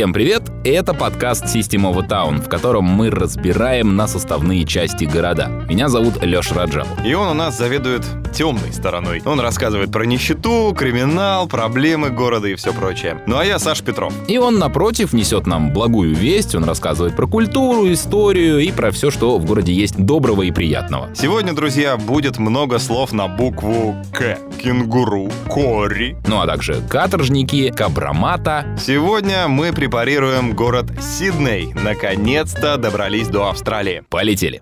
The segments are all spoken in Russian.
Всем привет! Это подкаст System of a Town, в котором мы разбираем на составные части города. Меня зовут Леша Раджал. И он у нас заведует темной стороной. Он рассказывает про нищету, криминал, проблемы города и все прочее. Ну а я Саш Петров. И он, напротив, несет нам благую весть. Он рассказывает про культуру, историю и про все, что в городе есть доброго и приятного. Сегодня, друзья, будет много слов на букву К. Кенгуру, кори. Ну а также каторжники, кабрамата. Сегодня мы препарируем город Сидней. Наконец-то добрались до Австралии. Полетели.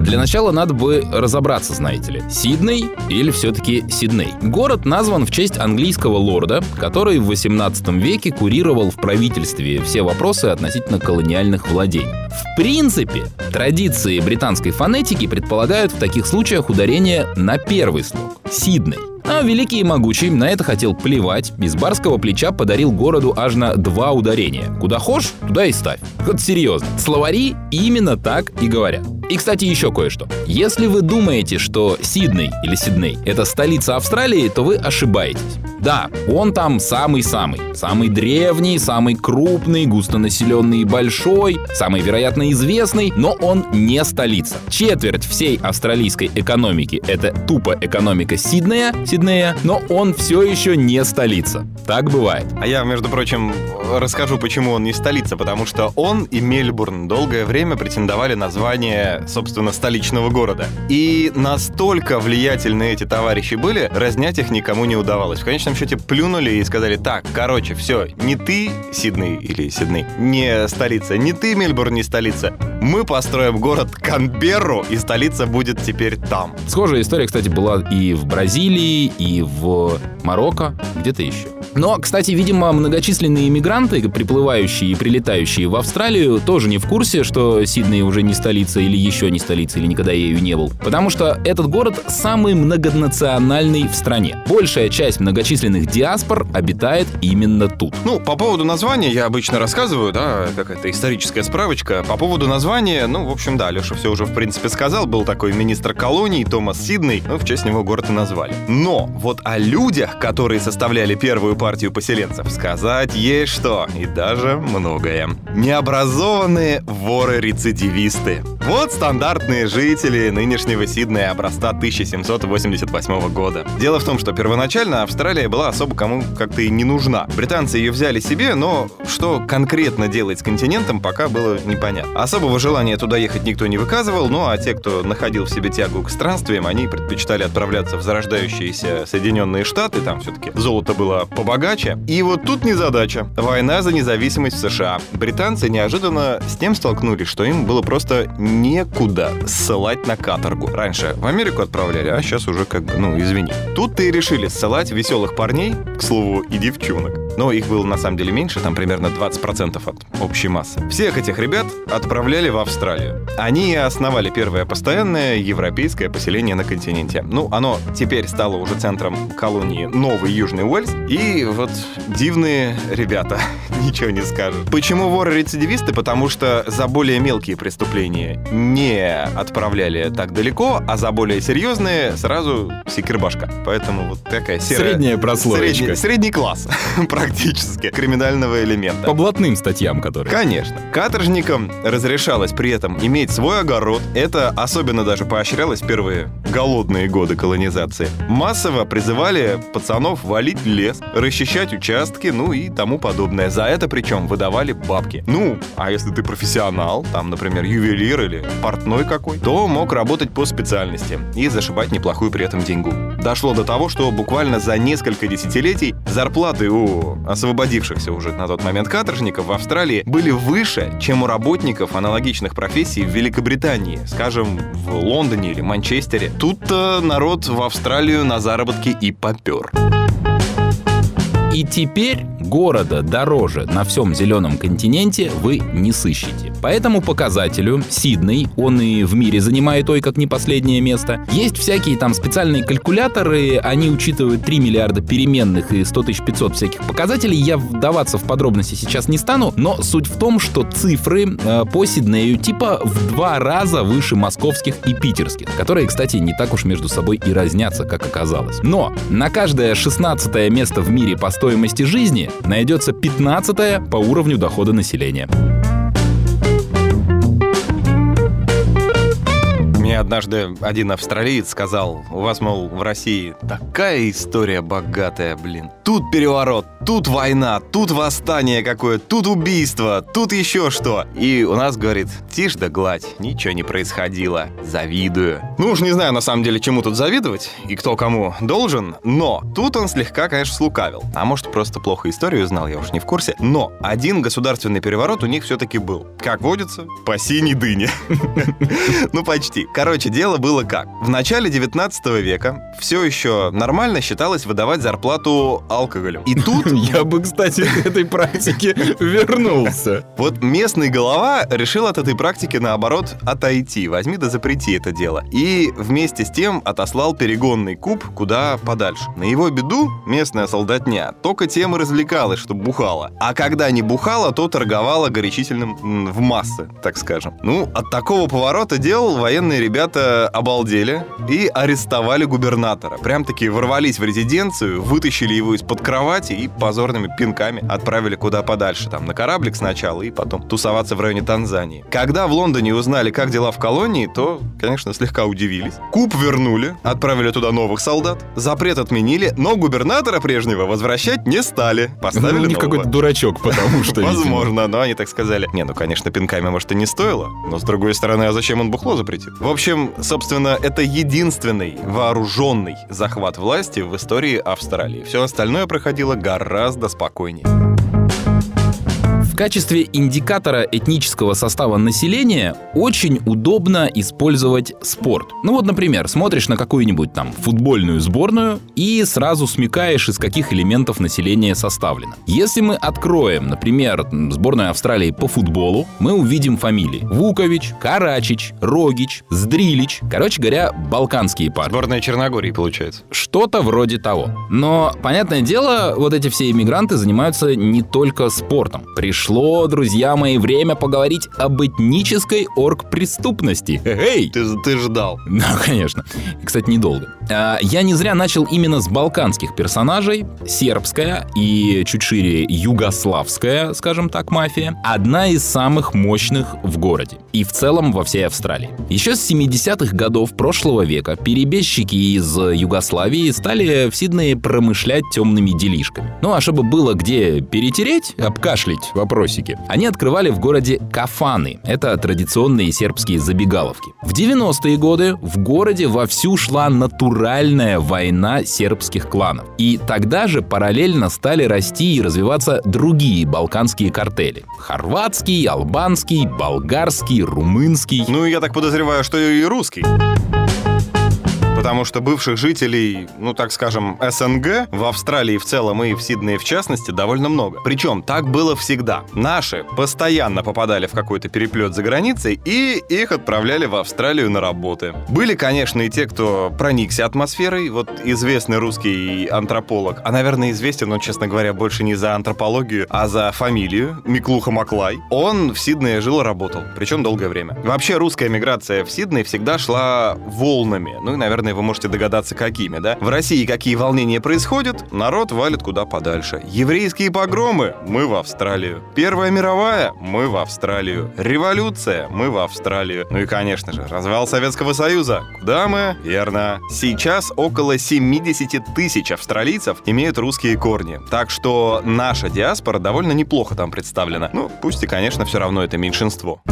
Для начала надо бы разобраться, знаете ли, Сидней или все-таки Сидней. Город назван в честь английского лорда, который в 18 веке курировал в правительстве все вопросы относительно колониальных владений. В принципе, традиции британской фонетики предполагают в таких случаях ударение на первый слог – Сидней. А великий и могучий на это хотел плевать, из барского плеча подарил городу аж на два ударения. Куда хошь, туда и ставь. Вот серьезно. Словари именно так и говорят. И, кстати, еще кое-что. Если вы думаете, что Сидней или Сидней — это столица Австралии, то вы ошибаетесь. Да, он там самый-самый. Самый древний, самый крупный, густонаселенный и большой, самый, вероятно, известный, но он не столица. Четверть всей австралийской экономики — это тупо экономика Сиднея, Сиднея, но он все еще не столица. Так бывает. А я, между прочим, расскажу, почему он не столица, потому что он и Мельбурн долгое время претендовали на звание, собственно, столичного города. И настолько влиятельны эти товарищи были, разнять их никому не удавалось. В конечном счете плюнули и сказали, так, короче, все, не ты, Сидней или Сидней, не столица, не ты, Мельбурн, не столица. Мы построим город Канберру, и столица будет теперь там. Схожая история, кстати, была и в Бразилии, и в Марокко, где-то еще. Но, кстати, видимо, многочисленные иммигранты, приплывающие и прилетающие в Австралию, тоже не в курсе, что Сидней уже не столица или еще не столица, или никогда ею не был. Потому что этот город самый многонациональный в стране. Большая часть многочисленных диаспор обитает именно тут. Ну, по поводу названия я обычно рассказываю, да, какая-то историческая справочка. По поводу названия, ну, в общем, да, Леша все уже, в принципе, сказал. Был такой министр колоний Томас Сидней, ну, в честь него город и назвали. Но вот о людях, которые составляли первую партию поселенцев. Сказать есть что, и даже многое. Необразованные воры-рецидивисты. Вот стандартные жители нынешнего Сиднея образца 1788 года. Дело в том, что первоначально Австралия была особо кому как-то и не нужна. Британцы ее взяли себе, но что конкретно делать с континентом, пока было непонятно. Особого желания туда ехать никто не выказывал, ну а те, кто находил в себе тягу к странствиям, они предпочитали отправляться в зарождающиеся Соединенные Штаты, там все-таки золото было побогаче, побогаче. И вот тут незадача. Война за независимость в США. Британцы неожиданно с тем столкнулись, что им было просто некуда ссылать на каторгу. Раньше в Америку отправляли, а сейчас уже как бы, ну, извини. Тут-то и решили ссылать веселых парней, к слову, и девчонок. Но их было на самом деле меньше, там примерно 20% от общей массы. Всех этих ребят отправляли в Австралию. Они основали первое постоянное европейское поселение на континенте. Ну, оно теперь стало уже центром колонии Новый Южный Уэльс. И вот дивные ребята, ничего не скажут. Почему воры-рецидивисты? Потому что за более мелкие преступления не отправляли так далеко, а за более серьезные сразу секирбашка. Поэтому вот такая серая... Средняя прослоечка. Средний, средний класс, практически, криминального элемента. По блатным статьям, которые. Конечно. Каторжникам разрешалось при этом иметь свой огород. Это особенно даже поощрялось первые голодные годы колонизации. Массово призывали пацанов валить лес, расчищать участки, ну и тому подобное. За это причем выдавали бабки. Ну, а если ты профессионал, там, например, ювелир или портной какой, то мог работать по специальности и зашибать неплохую при этом деньгу. Дошло до того, что буквально за несколько десятилетий зарплаты у освободившихся уже на тот момент каторжников в Австралии были выше, чем у работников аналогичных профессий в Великобритании, скажем, в Лондоне или Манчестере. Тут-то народ в Австралию на заработки и попер. И теперь города дороже на всем зеленом континенте вы не сыщете. По этому показателю Сидней, он и в мире занимает ой как не последнее место, есть всякие там специальные калькуляторы, они учитывают 3 миллиарда переменных и 100 500 всяких показателей. Я вдаваться в подробности сейчас не стану, но суть в том, что цифры э, по Сиднею типа в два раза выше московских и питерских, которые, кстати, не так уж между собой и разнятся, как оказалось. Но на каждое 16 место в мире по стоимости жизни найдется 15 по уровню дохода населения. Однажды один австралиец сказал, у вас, мол, в России такая история богатая, блин. Тут переворот, тут война, тут восстание какое, тут убийство, тут еще что. И у нас, говорит, тишь да гладь, ничего не происходило. Завидую. Ну уж не знаю, на самом деле, чему тут завидовать и кто кому должен, но тут он слегка, конечно, слукавил. А может, просто плохо историю знал, я уж не в курсе. Но один государственный переворот у них все-таки был. Как водится, по синей дыне. Ну, почти. Короче, дело было как. В начале 19 века все еще нормально считалось выдавать зарплату алкоголю. И тут... Я бы, кстати, к этой практике вернулся. Вот местный голова решил от этой практики, наоборот, отойти. Возьми да запрети это дело. И вместе с тем отослал перегонный куб куда подальше. На его беду местная солдатня только тем и развлекалась, что бухала. А когда не бухала, то торговала горячительным в массы, так скажем. Ну, от такого поворота дел военные ребята обалдели и арестовали губернатора. Прям-таки ворвались в резиденцию, вытащили его из-под кровати и позорными пинками отправили куда подальше. Там на кораблик сначала и потом тусоваться в районе Танзании. Когда в Лондоне узнали, как дела в колонии, то, конечно, слегка удивились. Куб вернули, отправили туда новых солдат, запрет отменили, но губернатора прежнего возвращать не стали. Поставили ну, у них какой-то дурачок, потому что, Возможно, но они так сказали. Не, ну, конечно, пинками, может, и не стоило, но, с другой стороны, а зачем он бухло запретил? В общем, собственно, это единственный вооруженный захват власти в истории Австралии. Все остальное проходило гораздо спокойнее качестве индикатора этнического состава населения очень удобно использовать спорт. Ну вот, например, смотришь на какую-нибудь там футбольную сборную и сразу смекаешь, из каких элементов населения составлено. Если мы откроем, например, сборную Австралии по футболу, мы увидим фамилии Вукович, Карачич, Рогич, Здрилич. Короче говоря, балканские пары. Сборная Черногории, получается. Что-то вроде того. Но, понятное дело, вот эти все иммигранты занимаются не только спортом. Пришло Пришло, друзья мои, время поговорить об этнической оргпреступности. Эй! Ты, ты ждал. Ну, конечно. Кстати, недолго. А, я не зря начал именно с балканских персонажей. Сербская и чуть шире югославская, скажем так, мафия. Одна из самых мощных в городе. И в целом во всей Австралии. Еще с 70-х годов прошлого века перебежчики из Югославии стали в Сиднее промышлять темными делишками. Ну а чтобы было где перетереть, обкашлять вопрос вопросики. Они открывали в городе Кафаны. Это традиционные сербские забегаловки. В 90-е годы в городе вовсю шла натуральная война сербских кланов. И тогда же параллельно стали расти и развиваться другие балканские картели. Хорватский, албанский, болгарский, румынский. Ну, я так подозреваю, что и русский потому что бывших жителей, ну так скажем, СНГ в Австралии в целом и в Сиднее в частности довольно много. Причем так было всегда. Наши постоянно попадали в какой-то переплет за границей и их отправляли в Австралию на работы. Были, конечно, и те, кто проникся атмосферой. Вот известный русский антрополог, а, наверное, известен он, честно говоря, больше не за антропологию, а за фамилию, Миклуха Маклай. Он в Сиднее жил и работал, причем долгое время. Вообще русская миграция в Сидней всегда шла волнами. Ну и, наверное, наверное, вы можете догадаться, какими, да? В России какие волнения происходят, народ валит куда подальше. Еврейские погромы — мы в Австралию. Первая мировая — мы в Австралию. Революция — мы в Австралию. Ну и, конечно же, развал Советского Союза. Куда мы? Верно. Сейчас около 70 тысяч австралийцев имеют русские корни. Так что наша диаспора довольно неплохо там представлена. Ну, пусть и, конечно, все равно это меньшинство.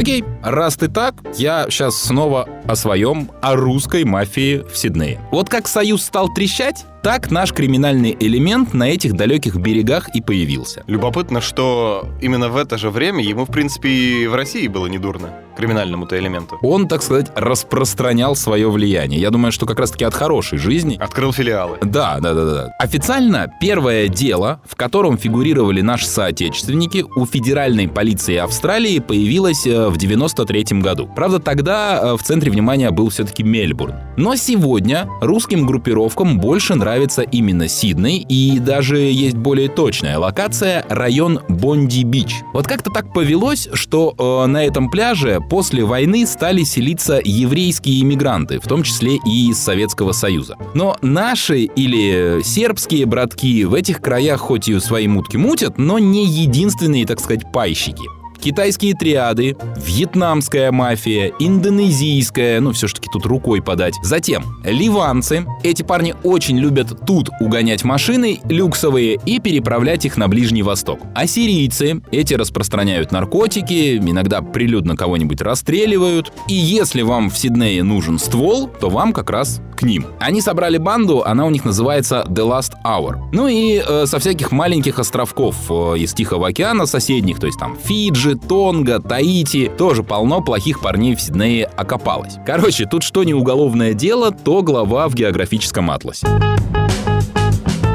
Окей, раз ты так, я сейчас снова о своем, о русской мафии в Сиднее. Вот как Союз стал трещать, так наш криминальный элемент на этих далеких берегах и появился. Любопытно, что именно в это же время ему, в принципе, и в России было недурно, криминальному-то элементу. Он, так сказать, распространял свое влияние. Я думаю, что как раз-таки от хорошей жизни. Открыл филиалы. Да, да, да, да. Официально первое дело, в котором фигурировали наши соотечественники, у федеральной полиции Австралии появилось э, в 93 году. Правда, тогда э, в центре внимания был все-таки Мельбурн. Но сегодня русским группировкам больше нравится именно Сидней, и даже есть более точная локация — район Бонди-Бич. Вот как-то так повелось, что э, на этом пляже после войны стали селиться еврейские иммигранты, в том числе и из Советского Союза. Но наши или сербские братки в этих краях хоть и свои мутки мутят, но не единственные, так сказать, пайщики китайские триады, вьетнамская мафия, индонезийская, ну все-таки тут рукой подать. Затем ливанцы. Эти парни очень любят тут угонять машины люксовые и переправлять их на Ближний Восток. Ассирийцы. Эти распространяют наркотики, иногда прилюдно кого-нибудь расстреливают. И если вам в Сиднее нужен ствол, то вам как раз к ним. Они собрали банду, она у них называется The Last Hour. Ну и э, со всяких маленьких островков э, из Тихого океана соседних, то есть там Фиджи, Фиджи, Тонга, Таити тоже полно плохих парней в Сиднее окопалось. Короче, тут что не уголовное дело, то глава в географическом атласе.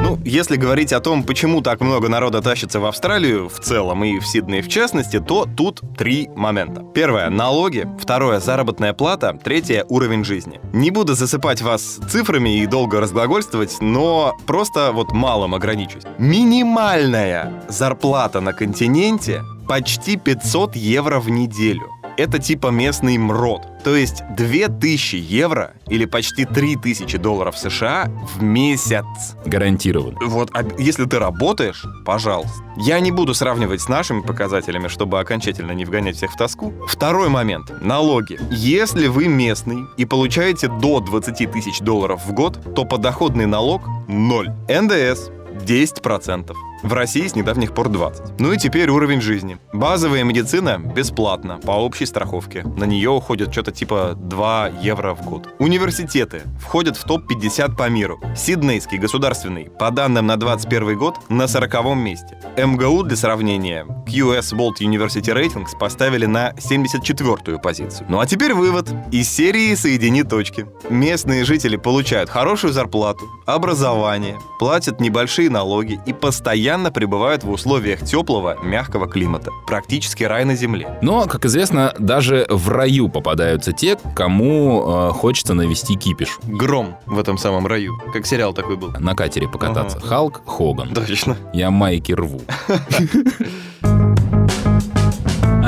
Ну, если говорить о том, почему так много народа тащится в Австралию в целом и в Сидней в частности, то тут три момента. Первое — налоги. Второе — заработная плата. Третье — уровень жизни. Не буду засыпать вас цифрами и долго разглагольствовать, но просто вот малым ограничусь. Минимальная зарплата на континенте почти 500 евро в неделю. Это типа местный МРОД. То есть 2000 евро или почти 3000 долларов США в месяц. Гарантирован. Вот, а если ты работаешь, пожалуйста. Я не буду сравнивать с нашими показателями, чтобы окончательно не вгонять всех в тоску. Второй момент. Налоги. Если вы местный и получаете до 20 тысяч долларов в год, то подоходный налог – ноль. НДС 10%. В России с недавних пор 20. Ну и теперь уровень жизни. Базовая медицина бесплатна по общей страховке. На нее уходит что-то типа 2 евро в год. Университеты входят в топ-50 по миру. Сиднейский государственный, по данным на 21 год, на 40 месте. МГУ для сравнения QS World University Ratings поставили на 74-ю позицию. Ну а теперь вывод. Из серии «Соедини точки». Местные жители получают хорошую зарплату, образование, платят небольшие налоги и постоянно постоянно пребывают в условиях теплого, мягкого климата. Практически рай на земле. Но, как известно, даже в раю попадаются те, кому э, хочется навести кипиш. Гром в этом самом раю. Как сериал такой был. На катере покататься. Ага. Халк, Хоган. Точно. Я майки рву.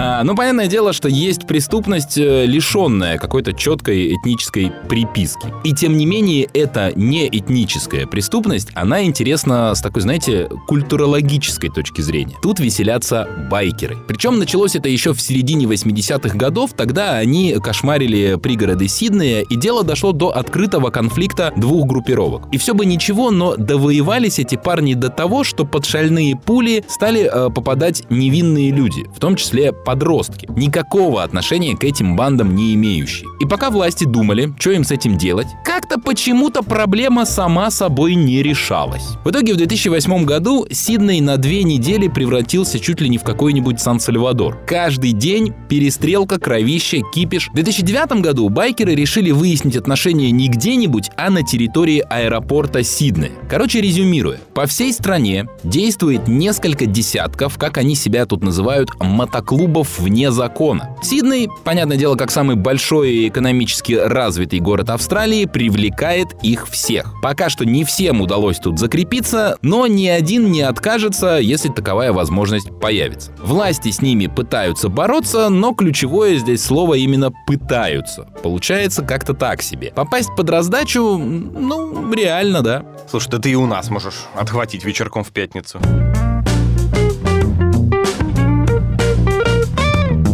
А, ну, понятное дело, что есть преступность, э, лишенная какой-то четкой этнической приписки. И тем не менее, это не этническая преступность, она интересна с такой, знаете, культурологической точки зрения. Тут веселятся байкеры. Причем началось это еще в середине 80-х годов, тогда они кошмарили пригороды Сиднея, и дело дошло до открытого конфликта двух группировок. И все бы ничего, но довоевались эти парни до того, что под шальные пули стали э, попадать невинные люди, в том числе подростки, никакого отношения к этим бандам не имеющие. И пока власти думали, что им с этим делать, как-то почему-то проблема сама собой не решалась. В итоге в 2008 году Сидней на две недели превратился чуть ли не в какой-нибудь Сан-Сальвадор. Каждый день перестрелка, кровище, кипиш. В 2009 году байкеры решили выяснить отношения не где-нибудь, а на территории аэропорта Сиднея. Короче, резюмируя, по всей стране действует несколько десятков, как они себя тут называют, мотоклубов клубов вне закона. Сидней, понятное дело, как самый большой и экономически развитый город Австралии, привлекает их всех. Пока что не всем удалось тут закрепиться, но ни один не откажется, если таковая возможность появится. Власти с ними пытаются бороться, но ключевое здесь слово именно «пытаются». Получается как-то так себе. Попасть под раздачу, ну, реально, да. Слушай, да ты и у нас можешь отхватить вечерком в пятницу.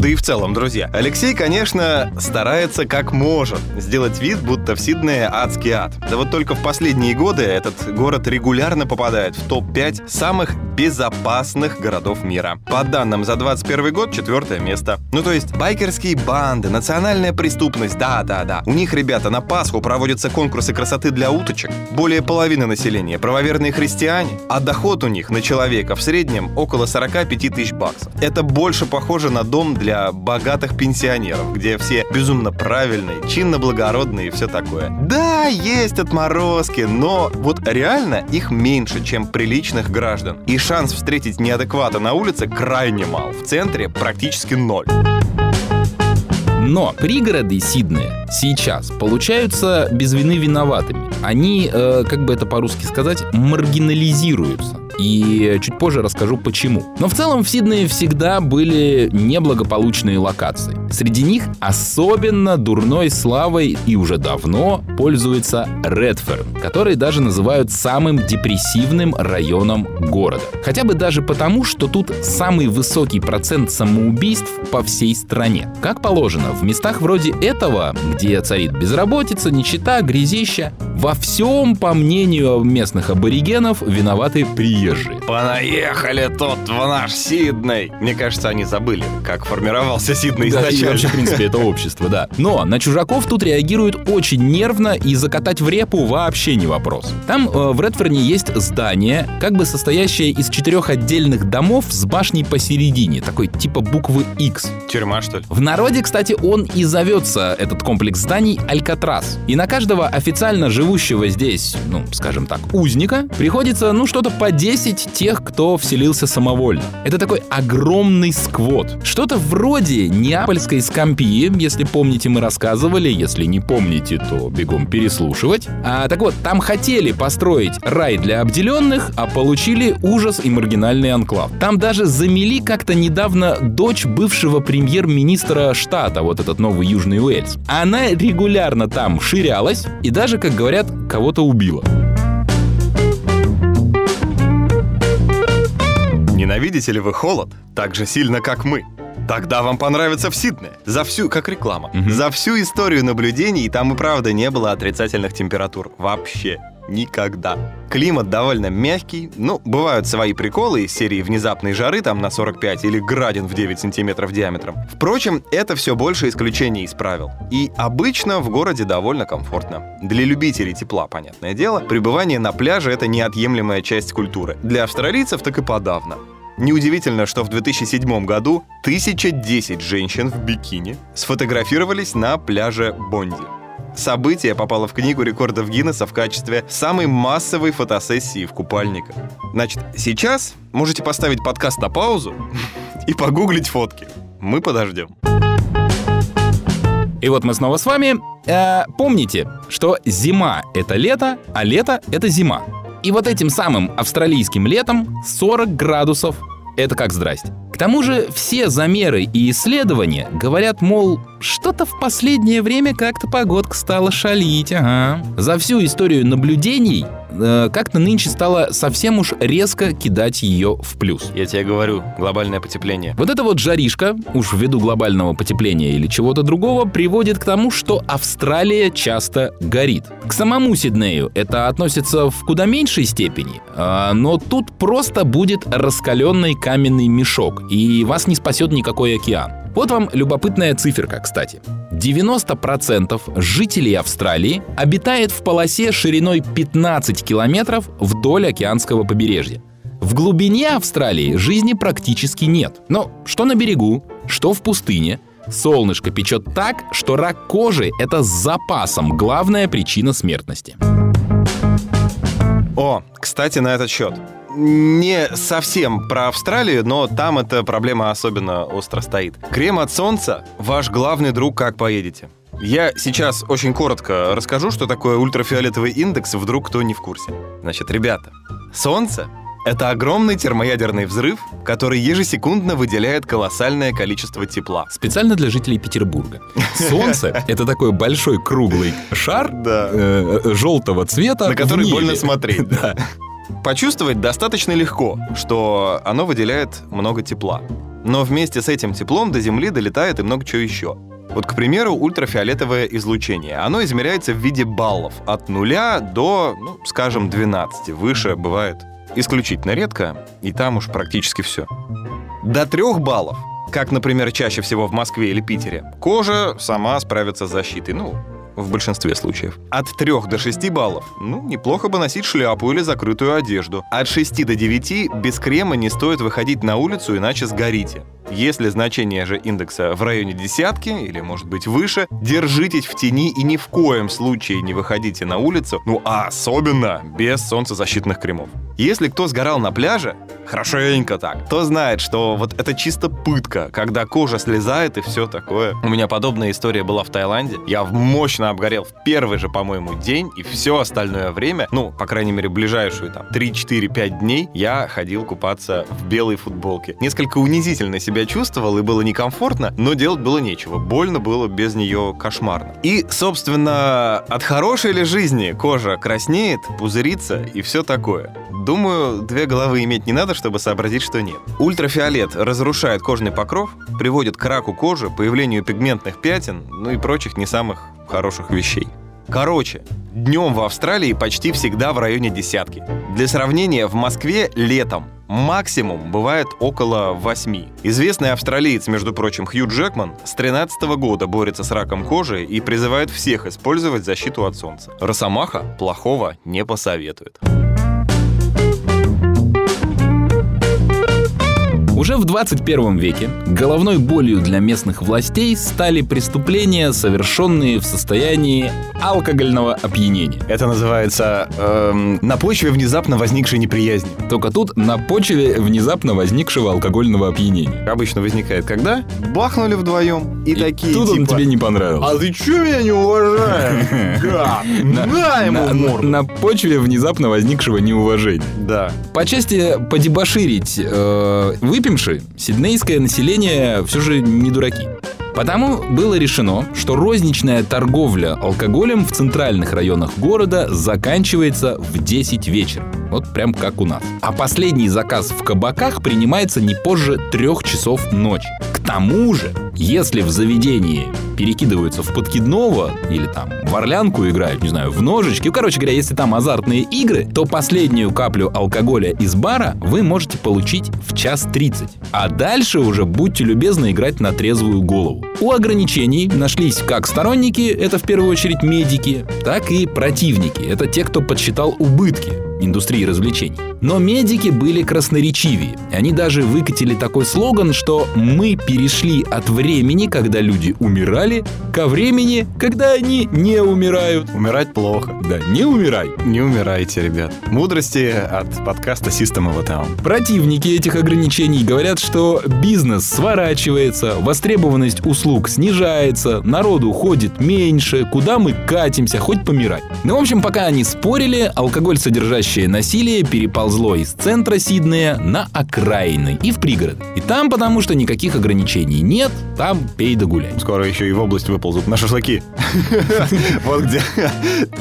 Да и в целом, друзья. Алексей, конечно, старается как может сделать вид, будто Лето-то в Сиднее адский ад. Да вот только в последние годы этот город регулярно попадает в топ-5 самых безопасных городов мира. По данным за 21 год, четвертое место. Ну то есть байкерские банды, национальная преступность, да-да-да. У них, ребята, на Пасху проводятся конкурсы красоты для уточек. Более половины населения правоверные христиане, а доход у них на человека в среднем около 45 тысяч баксов. Это больше похоже на дом для богатых пенсионеров, где все безумно правильные, чинно-благородные и все такое. Да, есть отморозки, но вот реально их меньше, чем приличных граждан. И шанс встретить неадеквата на улице крайне мал. В центре практически ноль. Но пригороды Сиднея сейчас получаются без вины виноватыми. Они, э, как бы это по-русски сказать, маргинализируются. И чуть позже расскажу почему. Но в целом в Сиднее всегда были неблагополучные локации. Среди них особенно дурной славой и уже давно пользуется Редферн, который даже называют самым депрессивным районом города. Хотя бы даже потому, что тут самый высокий процент самоубийств по всей стране. Как положено, в местах вроде этого, где царит безработица, нищета, грязища, во всем, по мнению местных аборигенов, виноваты приезжие. Понаехали тут в наш Сидней. Мне кажется, они забыли, как формировался Сидней Да, и изначально. вообще, в принципе, это общество, да. Но на чужаков тут реагируют очень нервно, и закатать в репу вообще не вопрос. Там э, в Редферне есть здание, как бы состоящее из четырех отдельных домов с башней посередине, такой типа буквы X. Тюрьма, что ли? В народе, кстати, он и зовется, этот комплекс зданий, Алькатрас. И на каждого официально живущего здесь, ну, скажем так, узника, приходится, ну, что-то по 10 тех, кто вселился самовольно. Это такой огромный сквот. Что-то вроде неапольской скампии, если помните, мы рассказывали, если не помните, то бегом переслушивать. А, так вот, там хотели построить рай для обделенных, а получили ужас и маргинальный анклав. Там даже замели как-то недавно дочь бывшего премьер-министра штата, вот этот новый Южный Уэльс. Она регулярно там ширялась и даже, как говорят, кого-то убила. Ненавидите ли вы холод так же сильно, как мы? Тогда вам понравится в Сиднее. За всю, как реклама, Мгм. за всю историю наблюдений там и правда не было отрицательных температур. Вообще. Никогда. Климат довольно мягкий, ну, бывают свои приколы из серии внезапной жары там на 45 или градин в 9 сантиметров диаметром. Впрочем, это все больше исключений из правил. И обычно в городе довольно комфортно. Для любителей тепла, понятное дело, пребывание на пляже — это неотъемлемая часть культуры. Для австралийцев так и подавно. Неудивительно, что в 2007 году 1010 женщин в бикини сфотографировались на пляже Бонди. Событие попало в книгу рекордов Гиннесса в качестве самой массовой фотосессии в купальниках. Значит, сейчас можете поставить подкаст на паузу и погуглить фотки. Мы подождем. И вот мы снова с вами. Э, помните, что зима — это лето, а лето — это зима. И вот этим самым австралийским летом 40 градусов — это как здрасте. К тому же все замеры и исследования говорят, мол, что-то в последнее время как-то погодка стала шалить, ага. За всю историю наблюдений э, как-то нынче стало совсем уж резко кидать ее в плюс. Я тебе говорю, глобальное потепление. Вот эта вот жаришка, уж ввиду глобального потепления или чего-то другого, приводит к тому, что Австралия часто горит. К самому Сиднею это относится в куда меньшей степени, а, но тут просто будет раскаленный каменный мешок, и вас не спасет никакой океан. Вот вам любопытная циферка, кстати. 90% жителей Австралии обитает в полосе шириной 15 километров вдоль океанского побережья. В глубине Австралии жизни практически нет. Но что на берегу, что в пустыне, солнышко печет так, что рак кожи – это с запасом главная причина смертности. О, кстати, на этот счет. Не совсем про Австралию, но там эта проблема особенно остро стоит. Крем от солнца – ваш главный друг, как поедете. Я сейчас очень коротко расскажу, что такое ультрафиолетовый индекс, вдруг кто не в курсе. Значит, ребята, солнце – это огромный термоядерный взрыв, который ежесекундно выделяет колоссальное количество тепла. Специально для жителей Петербурга. Солнце – это такой большой круглый шар э, э, желтого цвета, На который больно смотреть. Почувствовать достаточно легко, что оно выделяет много тепла. Но вместе с этим теплом до Земли долетает и много чего еще. Вот, к примеру, ультрафиолетовое излучение. Оно измеряется в виде баллов от 0 до, ну, скажем, 12. Выше бывает исключительно редко, и там уж практически все. До 3 баллов как, например, чаще всего в Москве или Питере, кожа сама справится с защитой. Ну, в большинстве случаев. От 3 до 6 баллов, ну, неплохо бы носить шляпу или закрытую одежду. От 6 до 9 без крема не стоит выходить на улицу, иначе сгорите. Если значение же индекса в районе десятки или, может быть, выше, держитесь в тени и ни в коем случае не выходите на улицу, ну а особенно без солнцезащитных кремов. Если кто сгорал на пляже, хорошенько так, то знает, что вот это чисто пытка, когда кожа слезает и все такое. У меня подобная история была в Таиланде. Я мощно обгорел в первый же, по-моему, день, и все остальное время, ну, по крайней мере, ближайшую там 3-4-5 дней, я ходил купаться в белой футболке. Несколько унизительно себя чувствовал и было некомфортно, но делать было нечего. Больно было без нее кошмарно. И, собственно, от хорошей ли жизни кожа краснеет, пузырится и все такое. Думаю, две головы иметь не надо, чтобы сообразить, что нет. Ультрафиолет разрушает кожный покров, приводит к раку кожи, появлению пигментных пятен, ну и прочих не самых хороших вещей. Короче, днем в Австралии почти всегда в районе десятки. Для сравнения, в Москве летом Максимум бывает около 8. Известный австралиец, между прочим, Хью Джекман с 13 года борется с раком кожи и призывает всех использовать защиту от солнца. Росомаха плохого не посоветует. Уже в 21 веке головной болью для местных властей стали преступления, совершенные в состоянии алкогольного опьянения. Это называется эм, на почве внезапно возникшей неприязни. Только тут на почве внезапно возникшего алкогольного опьянения. Обычно возникает когда? Бахнули вдвоем и, и такие тут типа... он тебе не понравился. А ты чё меня не уважаешь? На ему На почве внезапно возникшего неуважения. Да. По части подебоширить э, выпивши, сиднейское население все же не дураки. Потому было решено, что розничная торговля алкоголем в центральных районах города заканчивается в 10 вечера. Вот прям как у нас. А последний заказ в кабаках принимается не позже трех часов ночи. К тому же, если в заведении перекидываются в подкидного или там в орлянку играют, не знаю, в ножички, короче говоря, если там азартные игры, то последнюю каплю алкоголя из бара вы можете получить в час 30. А дальше уже будьте любезны играть на трезвую голову. У ограничений нашлись как сторонники, это в первую очередь медики, так и противники, это те, кто подсчитал убытки индустрии развлечений. Но медики были красноречивее. Они даже выкатили такой слоган, что мы перешли от времени, когда люди умирали, ко времени, когда они не умирают. Умирать плохо. Да, не умирай. Не умирайте, ребят. Мудрости от подкаста System of a Town. Противники этих ограничений говорят, что бизнес сворачивается, востребованность услуг снижается, народу ходит меньше, куда мы катимся, хоть помирать. Ну, в общем, пока они спорили, алкоголь, содержащее насилие, переползло из центра Сиднея на окраины и в пригород. И там, потому что никаких ограничений нет, там пей да гуляй. Скоро еще и в область выползут на шашлыки. Вот где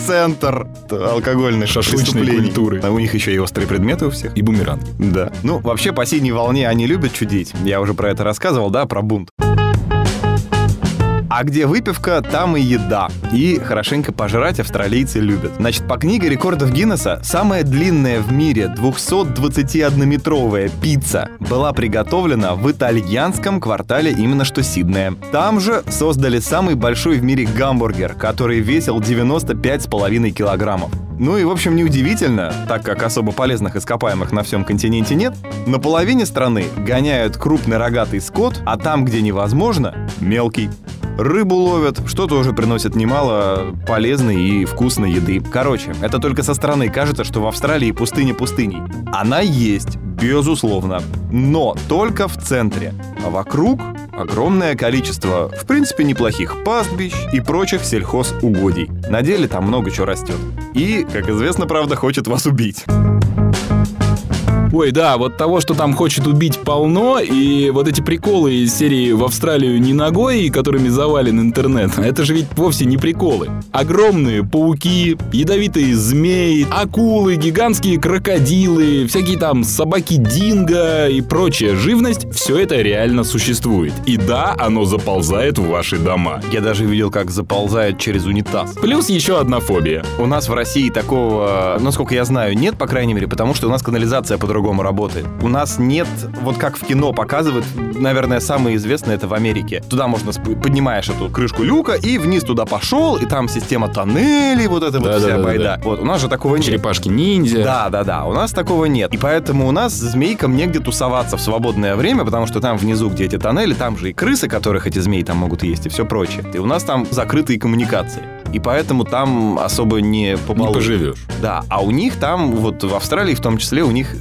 центр алкогольных шашлычной культуры. У них еще и острые предметы у всех. И бумеранги. Да. Ну, вообще, по синей волне они любят чудить. Я уже про это рассказывал, да, про бунт. А где выпивка, там и еда. И хорошенько пожрать австралийцы любят. Значит, по книге рекордов Гиннесса, самая длинная в мире 221-метровая пицца была приготовлена в итальянском квартале именно что Сиднея. Там же создали самый большой в мире гамбургер, который весил 95,5 килограммов. Ну и, в общем, неудивительно, так как особо полезных ископаемых на всем континенте нет, на половине страны гоняют крупный рогатый скот, а там, где невозможно, мелкий. Рыбу ловят, что тоже приносит немало полезной и вкусной еды. Короче, это только со стороны кажется, что в Австралии пустыня пустыней. Она есть, безусловно, но только в центре. А вокруг огромное количество, в принципе, неплохих пастбищ и прочих сельхозугодий. На деле там много чего растет. И, как известно, правда, хочет вас убить. Ой, да, вот того, что там хочет убить полно, и вот эти приколы из серии «В Австралию не ногой», которыми завален интернет, это же ведь вовсе не приколы. Огромные пауки, ядовитые змеи, акулы, гигантские крокодилы, всякие там собаки динго и прочая живность, все это реально существует. И да, оно заползает в ваши дома. Я даже видел, как заползает через унитаз. Плюс еще одна фобия. У нас в России такого, насколько я знаю, нет, по крайней мере, потому что у нас канализация по-другому работает. У нас нет, вот как в кино показывают, наверное, самое известное это в Америке. Туда можно, поднимаешь эту крышку люка и вниз туда пошел, и там система тоннелей, вот эта да, вот да, вся да, байда. Да. Вот, у нас же такого нет. Черепашки-ниндзя. Да, да, да, у нас такого нет. И поэтому у нас змейкам негде тусоваться в свободное время, потому что там внизу, где эти тоннели, там же и крысы, которых эти змеи там могут есть, и все прочее. И у нас там закрытые коммуникации и поэтому там особо не побалуешь. Не поживешь. Да, а у них там, вот в Австралии в том числе, у них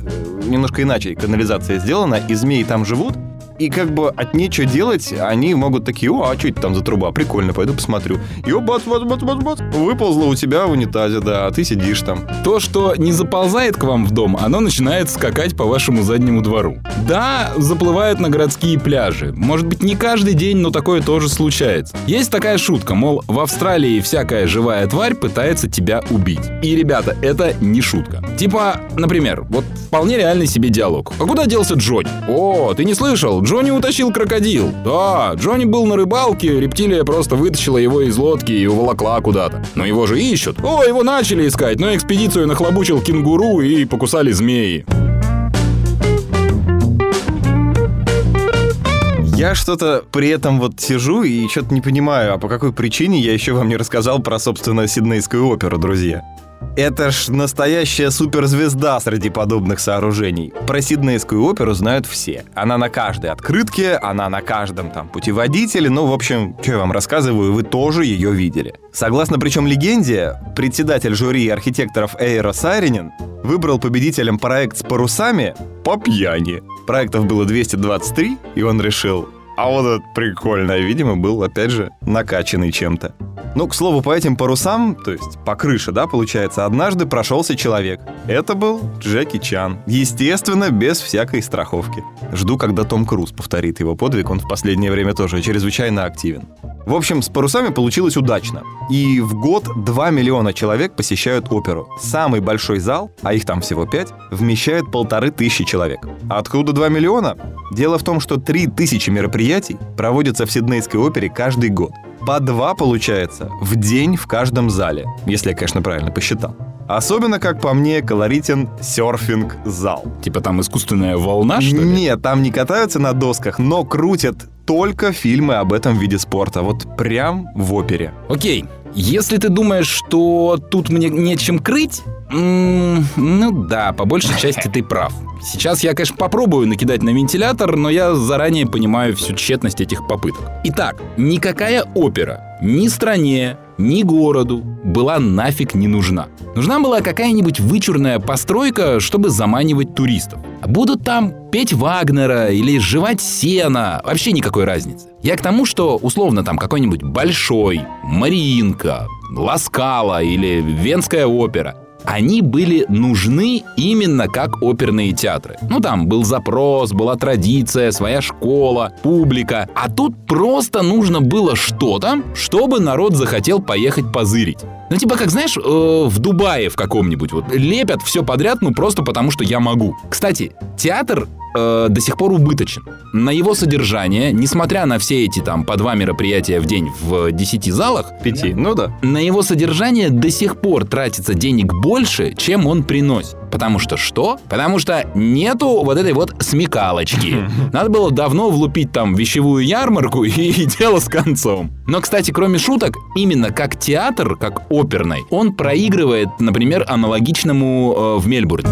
немножко иначе канализация сделана, и змеи там живут, и как бы от нечего делать, они могут такие, о, а что это там за труба? Прикольно, пойду посмотрю. И бац, бац, бац, бац, бац, выползла у тебя в унитазе, да, а ты сидишь там. То, что не заползает к вам в дом, оно начинает скакать по вашему заднему двору. Да, заплывает на городские пляжи. Может быть, не каждый день, но такое тоже случается. Есть такая шутка, мол, в Австралии всякая живая тварь пытается тебя убить. И, ребята, это не шутка. Типа, например, вот вполне реальный себе диалог. А куда делся Джонни? О, ты не слышал? Джонни утащил крокодил. Да, Джонни был на рыбалке, рептилия просто вытащила его из лодки и уволокла куда-то. Но его же ищут. О, его начали искать, но экспедицию нахлобучил кенгуру и покусали змеи. Я что-то при этом вот сижу и что-то не понимаю, а по какой причине я еще вам не рассказал про, собственно, Сиднейскую оперу, друзья. Это ж настоящая суперзвезда среди подобных сооружений. Про Сиднейскую оперу знают все. Она на каждой открытке, она на каждом там путеводителе. Ну, в общем, что я вам рассказываю, вы тоже ее видели. Согласно причем легенде, председатель жюри архитекторов Эйро Сайринин выбрал победителем проект с парусами по пьяни. Проектов было 223, и он решил, а вот этот прикольно, видимо, был, опять же, накачанный чем-то. Ну, к слову, по этим парусам, то есть по крыше, да, получается, однажды прошелся человек. Это был Джеки Чан. Естественно, без всякой страховки. Жду, когда Том Круз повторит его подвиг, он в последнее время тоже чрезвычайно активен. В общем, с парусами получилось удачно. И в год 2 миллиона человек посещают оперу. Самый большой зал, а их там всего 5, вмещает полторы тысячи человек. Откуда 2 миллиона? Дело в том, что 3 тысячи мероприятий проводятся в Сиднейской опере каждый год. По два, получается, в день в каждом зале, если я, конечно, правильно посчитал. Особенно, как по мне, колоритен серфинг-зал. Типа там искусственная волна, что ли? Нет, там не катаются на досках, но крутят только фильмы об этом виде спорта. Вот прям в опере. Окей, если ты думаешь, что тут мне нечем крыть, ну да, по большей части ты прав. Сейчас я, конечно, попробую накидать на вентилятор, но я заранее понимаю всю тщетность этих попыток. Итак, никакая опера ни стране, ни городу была нафиг не нужна. Нужна была какая-нибудь вычурная постройка, чтобы заманивать туристов. Будут там петь Вагнера или жевать сено, вообще никакой разницы. Я к тому, что условно там какой-нибудь большой, Мариинка, Ласкала или Венская опера они были нужны именно как оперные театры. Ну, там был запрос, была традиция, своя школа, публика. А тут просто нужно было что-то, чтобы народ захотел поехать позырить. Ну, типа, как знаешь, э, в Дубае в каком-нибудь вот лепят все подряд, ну просто потому что я могу. Кстати, театр э, до сих пор убыточен. На его содержание, несмотря на все эти там по два мероприятия в день в 10 залах, пяти, ну да, на его содержание до сих пор тратится денег больше, чем он приносит. Потому что что? Потому что нету вот этой вот смекалочки. Надо было давно влупить там вещевую ярмарку и дело с концом. Но, кстати, кроме шуток, именно как театр, как оперный, он проигрывает, например, аналогичному э, в Мельбурне.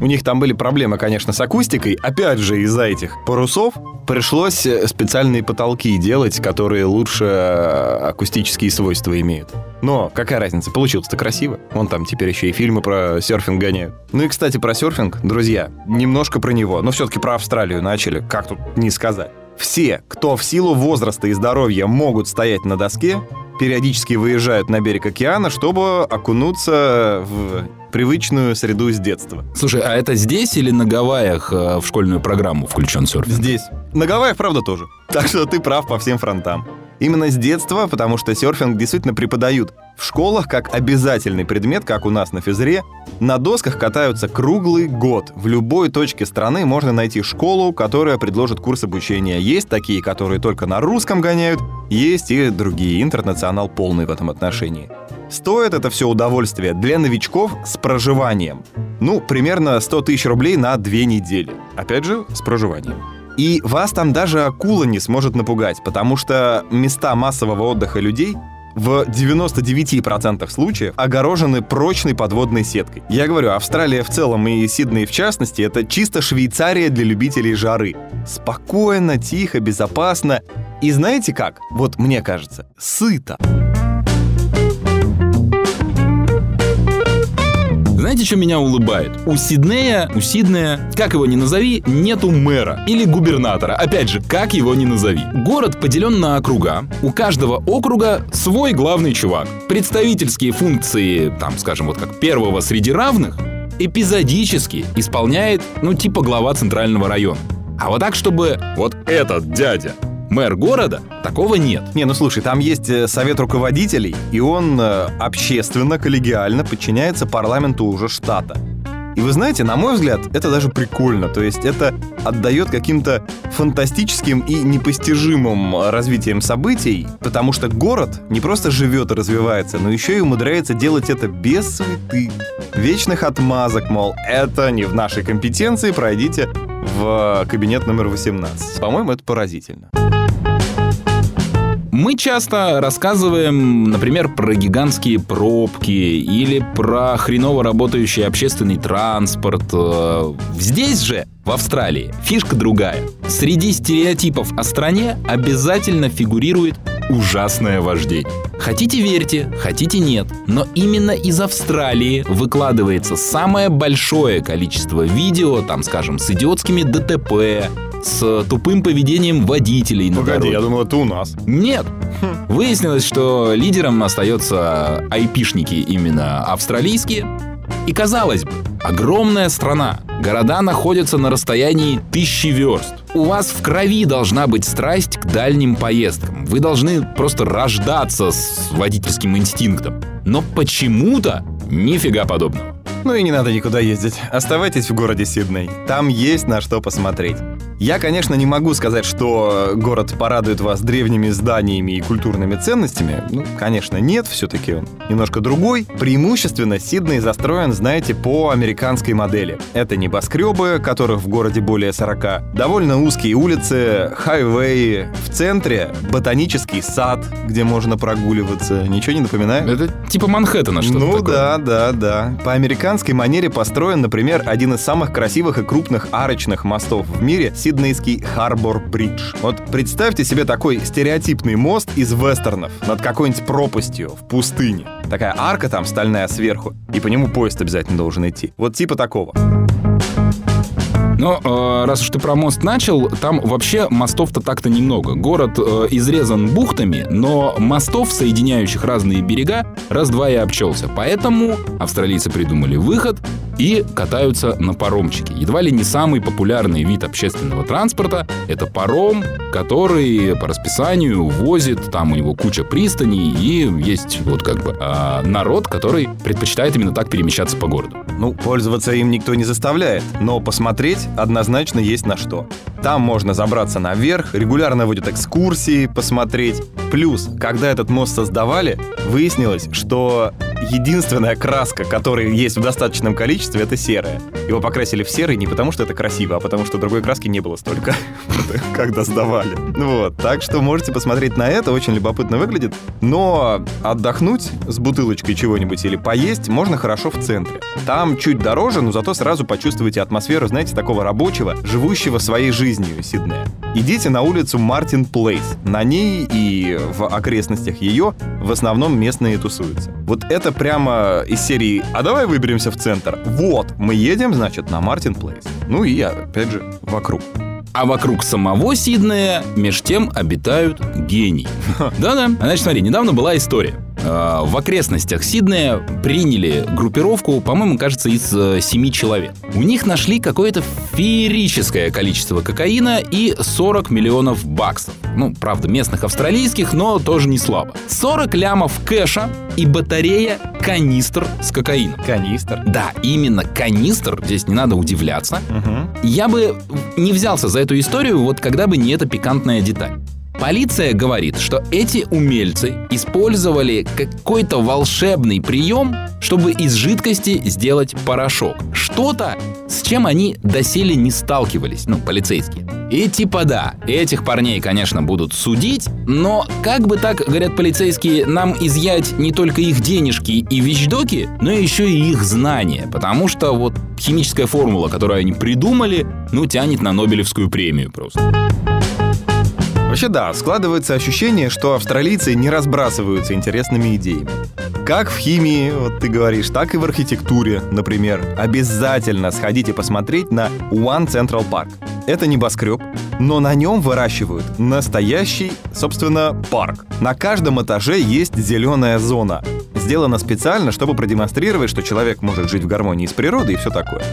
У них там были проблемы, конечно, с акустикой. Опять же, из-за этих парусов пришлось э, специальные потолки делать, которые лучше э, акустические свойства имеют. Но какая разница, получилось-то красиво. Вон там теперь еще и фильмы про серфинг гоняют. Ну и, кстати, про серфинг, друзья, немножко про него. Но все-таки про Австралию начали, как тут не сказать. Все, кто в силу возраста и здоровья могут стоять на доске, периодически выезжают на берег океана, чтобы окунуться в привычную среду с детства. Слушай, а это здесь или на Гавайях э, в школьную программу включен серфинг? Здесь. На Гавайях, правда, тоже. Так что ты прав по всем фронтам. Именно с детства, потому что серфинг действительно преподают. В школах как обязательный предмет, как у нас на физре, на досках катаются круглый год. В любой точке страны можно найти школу, которая предложит курс обучения. Есть такие, которые только на русском гоняют, есть и другие. Интернационал полный в этом отношении. Стоит это все удовольствие для новичков с проживанием. Ну, примерно 100 тысяч рублей на две недели. Опять же, с проживанием. И вас там даже акула не сможет напугать, потому что места массового отдыха людей в 99% случаев огорожены прочной подводной сеткой. Я говорю, Австралия в целом и Сидней в частности, это чисто Швейцария для любителей жары. Спокойно, тихо, безопасно. И знаете как? Вот мне кажется, сыто. Знаете, что меня улыбает? У Сиднея, у Сиднея, как его ни назови, нету мэра или губернатора. Опять же, как его ни назови. Город поделен на округа. У каждого округа свой главный чувак. Представительские функции, там, скажем, вот как первого среди равных, эпизодически исполняет, ну, типа глава центрального района. А вот так, чтобы вот этот дядя мэр города, такого нет. Не, ну слушай, там есть э, совет руководителей, и он э, общественно, коллегиально подчиняется парламенту уже штата. И вы знаете, на мой взгляд, это даже прикольно. То есть это отдает каким-то фантастическим и непостижимым развитием событий, потому что город не просто живет и развивается, но еще и умудряется делать это без суеты, вечных отмазок, мол, это не в нашей компетенции, пройдите в кабинет номер 18. По-моему, это поразительно. Мы часто рассказываем, например, про гигантские пробки или про хреново работающий общественный транспорт. Э, здесь же, в Австралии, фишка другая. Среди стереотипов о стране обязательно фигурирует ужасное вождение. Хотите верьте, хотите нет, но именно из Австралии выкладывается самое большое количество видео, там, скажем, с идиотскими ДТП, с тупым поведением водителей на Погоди, дороге. я думал, это у нас. Нет. Выяснилось, что лидером остается айпишники именно австралийские. И казалось бы, огромная страна, города находятся на расстоянии тысячи верст. У вас в крови должна быть страсть к дальним поездкам. Вы должны просто рождаться с водительским инстинктом. Но почему-то нифига подобного. Ну и не надо никуда ездить. Оставайтесь в городе Сидней. Там есть на что посмотреть. Я, конечно, не могу сказать, что город порадует вас древними зданиями и культурными ценностями. Ну, конечно, нет, все-таки он немножко другой. Преимущественно Сидней застроен, знаете, по американской модели. Это небоскребы, которых в городе более 40, довольно узкие улицы, хайвей, в центре ботанический сад, где можно прогуливаться. Ничего не напоминает? Это типа Манхэттена что-то Ну такое. да, да, да. По американской манере построен, например, один из самых красивых и крупных арочных мостов в мире — Сиднейский Харбор-Бридж. Вот представьте себе такой стереотипный мост из вестернов над какой-нибудь пропастью в пустыне. Такая арка там стальная сверху, и по нему поезд обязательно должен идти. Вот типа такого. Но э, раз уж ты про мост начал, там вообще мостов-то так-то немного. Город э, изрезан бухтами, но мостов, соединяющих разные берега, раз-два и обчелся. Поэтому австралийцы придумали выход и катаются на паромчике. Едва ли не самый популярный вид общественного транспорта — это паром, который по расписанию возит, там у него куча пристаней, и есть вот как бы э, народ, который предпочитает именно так перемещаться по городу. Ну, пользоваться им никто не заставляет, но посмотреть однозначно есть на что. Там можно забраться наверх, регулярно водят экскурсии, посмотреть. Плюс, когда этот мост создавали, выяснилось, что единственная краска, которая есть в достаточном количестве, это серая. Его покрасили в серый не потому, что это красиво, а потому, что другой краски не было столько, когда сдавали. Вот, так что можете посмотреть на это, очень любопытно выглядит. Но отдохнуть с бутылочкой чего-нибудь или поесть можно хорошо в центре. Там чуть дороже, но зато сразу почувствуете атмосферу, знаете, такого рабочего, живущего своей жизнью Сиднея. Идите на улицу Мартин Плейс. На ней и в окрестностях ее в основном местные тусуются. Вот это прямо из серии «А давай выберемся в центр». Вот, мы едем, значит, на Мартин Плейс. Ну и, опять же, вокруг. А вокруг самого Сиднея меж тем обитают гений. Да-да. Значит, смотри, недавно была история. Э, в окрестностях Сиднея приняли группировку, по-моему, кажется, из э, семи человек. У них нашли какое-то феерическое количество кокаина и 40 миллионов баксов. Ну, правда, местных австралийских, но тоже не слабо. 40 лямов кэша и батарея канистр с кокаином. Канистр. Да, именно канистр, здесь не надо удивляться. Угу. Я бы не взялся за эту историю, вот когда бы не эта пикантная деталь. Полиция говорит, что эти умельцы использовали какой-то волшебный прием, чтобы из жидкости сделать порошок. Что-то, с чем они доселе не сталкивались, ну, полицейские. И типа да, этих парней, конечно, будут судить, но как бы так, говорят полицейские, нам изъять не только их денежки и вещдоки, но еще и их знания, потому что вот химическая формула, которую они придумали, ну, тянет на Нобелевскую премию просто. Вообще да, складывается ощущение, что австралийцы не разбрасываются интересными идеями. Как в химии, вот ты говоришь, так и в архитектуре, например. Обязательно сходите посмотреть на One Central Park. Это небоскреб, но на нем выращивают настоящий, собственно, парк. На каждом этаже есть зеленая зона. Сделано специально, чтобы продемонстрировать, что человек может жить в гармонии с природой и все такое.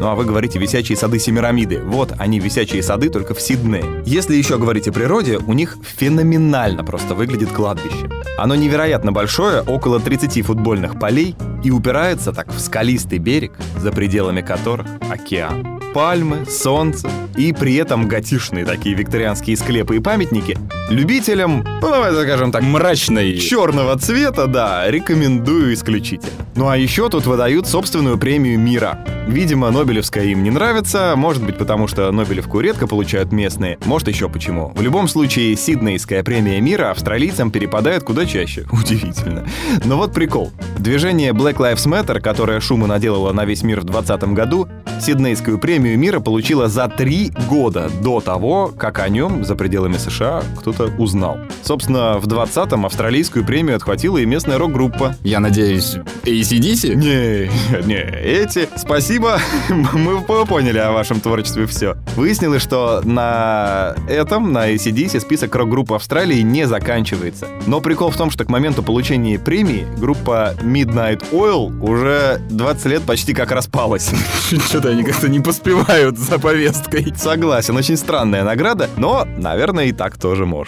Ну а вы говорите висячие сады Семирамиды. Вот они висячие сады только в Сиднее. Если еще говорить о природе, у них феноменально просто выглядит кладбище. Оно невероятно большое, около 30 футбольных полей, и упирается так в скалистый берег, за пределами которых океан. Пальмы, солнце и при этом готишные такие викторианские склепы и памятники любителям, ну давай скажем так, Мрачной. черного цвета, да, рекомендую исключительно. Ну а еще тут выдают собственную премию мира. Видимо, Нобелевская им не нравится, может быть потому, что Нобелевку редко получают местные, может еще почему. В любом случае, Сиднейская премия мира австралийцам перепадает куда чаще. Удивительно. Но вот прикол. Движение Black Lives Matter, которое шума наделало на весь мир в 2020 году, Сиднейскую премию мира получила за три года до того, как о нем за пределами США кто-то узнал. Собственно, в 20-м австралийскую премию отхватила и местная рок-группа. Я надеюсь, ACDC? Не, не, эти. Спасибо, мы поняли о вашем творчестве все. Выяснилось, что на этом, на ACDC, список рок-групп Австралии не заканчивается. Но прикол в том, что к моменту получения премии группа Midnight Oil уже 20 лет почти как распалась. Что-то они как-то не поспевают за повесткой. Согласен, очень странная награда, но, наверное, и так тоже можно.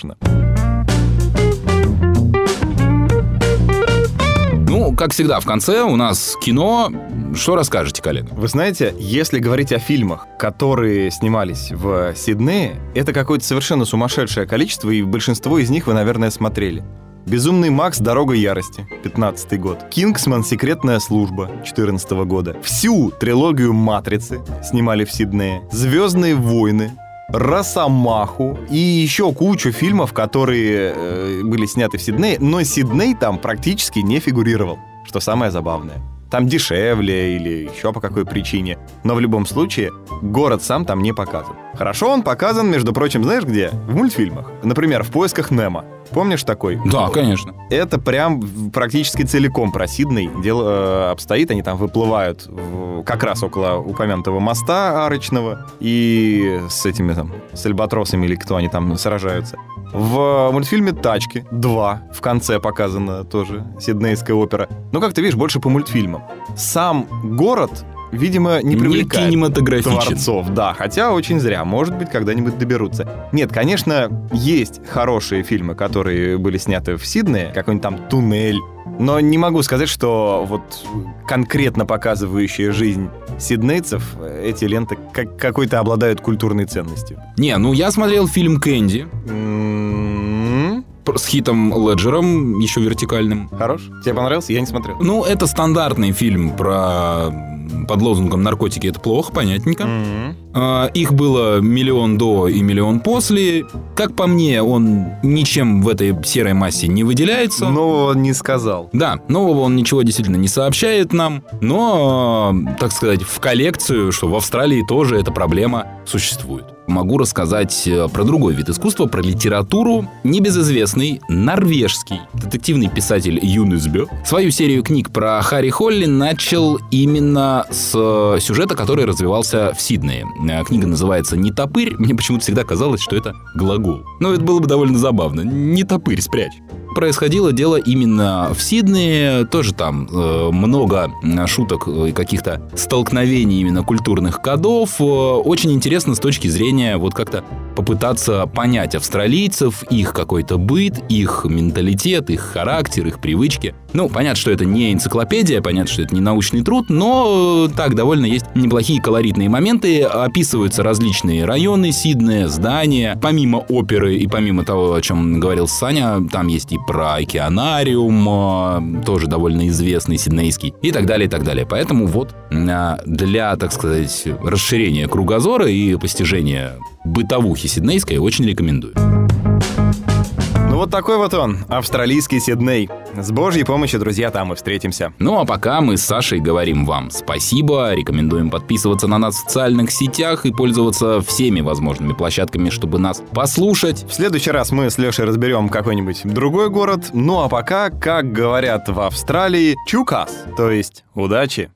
Ну, как всегда, в конце у нас кино. Что расскажете, коллега? Вы знаете, если говорить о фильмах, которые снимались в Сиднее, это какое-то совершенно сумасшедшее количество, и большинство из них вы, наверное, смотрели. «Безумный Макс. Дорога ярости», 15 год. «Кингсман. Секретная служба», 14 года. Всю трилогию «Матрицы» снимали в Сиднее. «Звездные войны», Росомаху и еще кучу фильмов, которые э, были сняты в Сиднее, но Сидней там практически не фигурировал, что самое забавное. Там дешевле или еще по какой причине. Но в любом случае, город сам там не показан. Хорошо он показан, между прочим, знаешь где? В мультфильмах. Например, в «Поисках Немо». Помнишь такой? Да, конечно. Это прям практически целиком про Сидней. Дело э, обстоит, они там выплывают в- как раз около упомянутого моста арочного и с этими там, с альбатросами или кто они там сражаются. В мультфильме «Тачки» 2 в конце показана тоже Сиднейская опера. Но, как ты видишь, больше по мультфильмам. Сам город, видимо, не Не привлекает кинематографичен. творцов, да, хотя очень зря, может быть, когда-нибудь доберутся. Нет, конечно, есть хорошие фильмы, которые были сняты в Сиднее, какой-нибудь там «Туннель», но не могу сказать, что вот конкретно показывающие жизнь сиднейцев, эти ленты как какой-то обладают культурной ценностью. Не, ну я смотрел фильм «Кэнди» М, пр- с хитом Леджером, еще вертикальным. Хорош? Тебе понравился? Я не смотрел. Ну, это стандартный фильм про под лозунгом «наркотики – это плохо», понятненько. А, Их было миллион до и миллион после. Как по мне, он ничем в этой серой массе не выделяется. Нового не сказал. Да, нового он ничего действительно не сообщает нам, но, так сказать, в коллекцию, что в Австралии тоже эта проблема существует. Могу рассказать э, про другой вид искусства, про литературу. Небезызвестный норвежский детективный писатель Юнесбё свою серию книг про Харри Холли начал именно с э, сюжета, который развивался в Сиднее. Э, Книга называется «Не топырь». Мне почему-то всегда казалось, что это глагол. Но это было бы довольно забавно. «Не топырь, спрячь». происходило дело именно в Сиднее. Тоже там э, много шуток и каких-то столкновений именно культурных кодов. Э, очень интересно с точки зрения вот как-то попытаться понять австралийцев, их какой-то быт, их менталитет, их характер, их привычки. Ну, понятно, что это не энциклопедия, понятно, что это не научный труд, но так довольно есть неплохие колоритные моменты. Описываются различные районы Сиднея, здания. Помимо оперы и помимо того, о чем говорил Саня, там есть и про океанариум, а, тоже довольно известный сиднейский, и так далее, и так далее. Поэтому вот а, для, так сказать, расширения кругозора и постижения бытовухи сиднейской очень рекомендую. Ну вот такой вот он, австралийский Сидней. С божьей помощью, друзья, там и встретимся. Ну а пока мы с Сашей говорим вам спасибо, рекомендуем подписываться на нас в социальных сетях и пользоваться всеми возможными площадками, чтобы нас послушать. В следующий раз мы с Лешей разберем какой-нибудь другой город. Ну а пока, как говорят в Австралии, чукас, то есть удачи.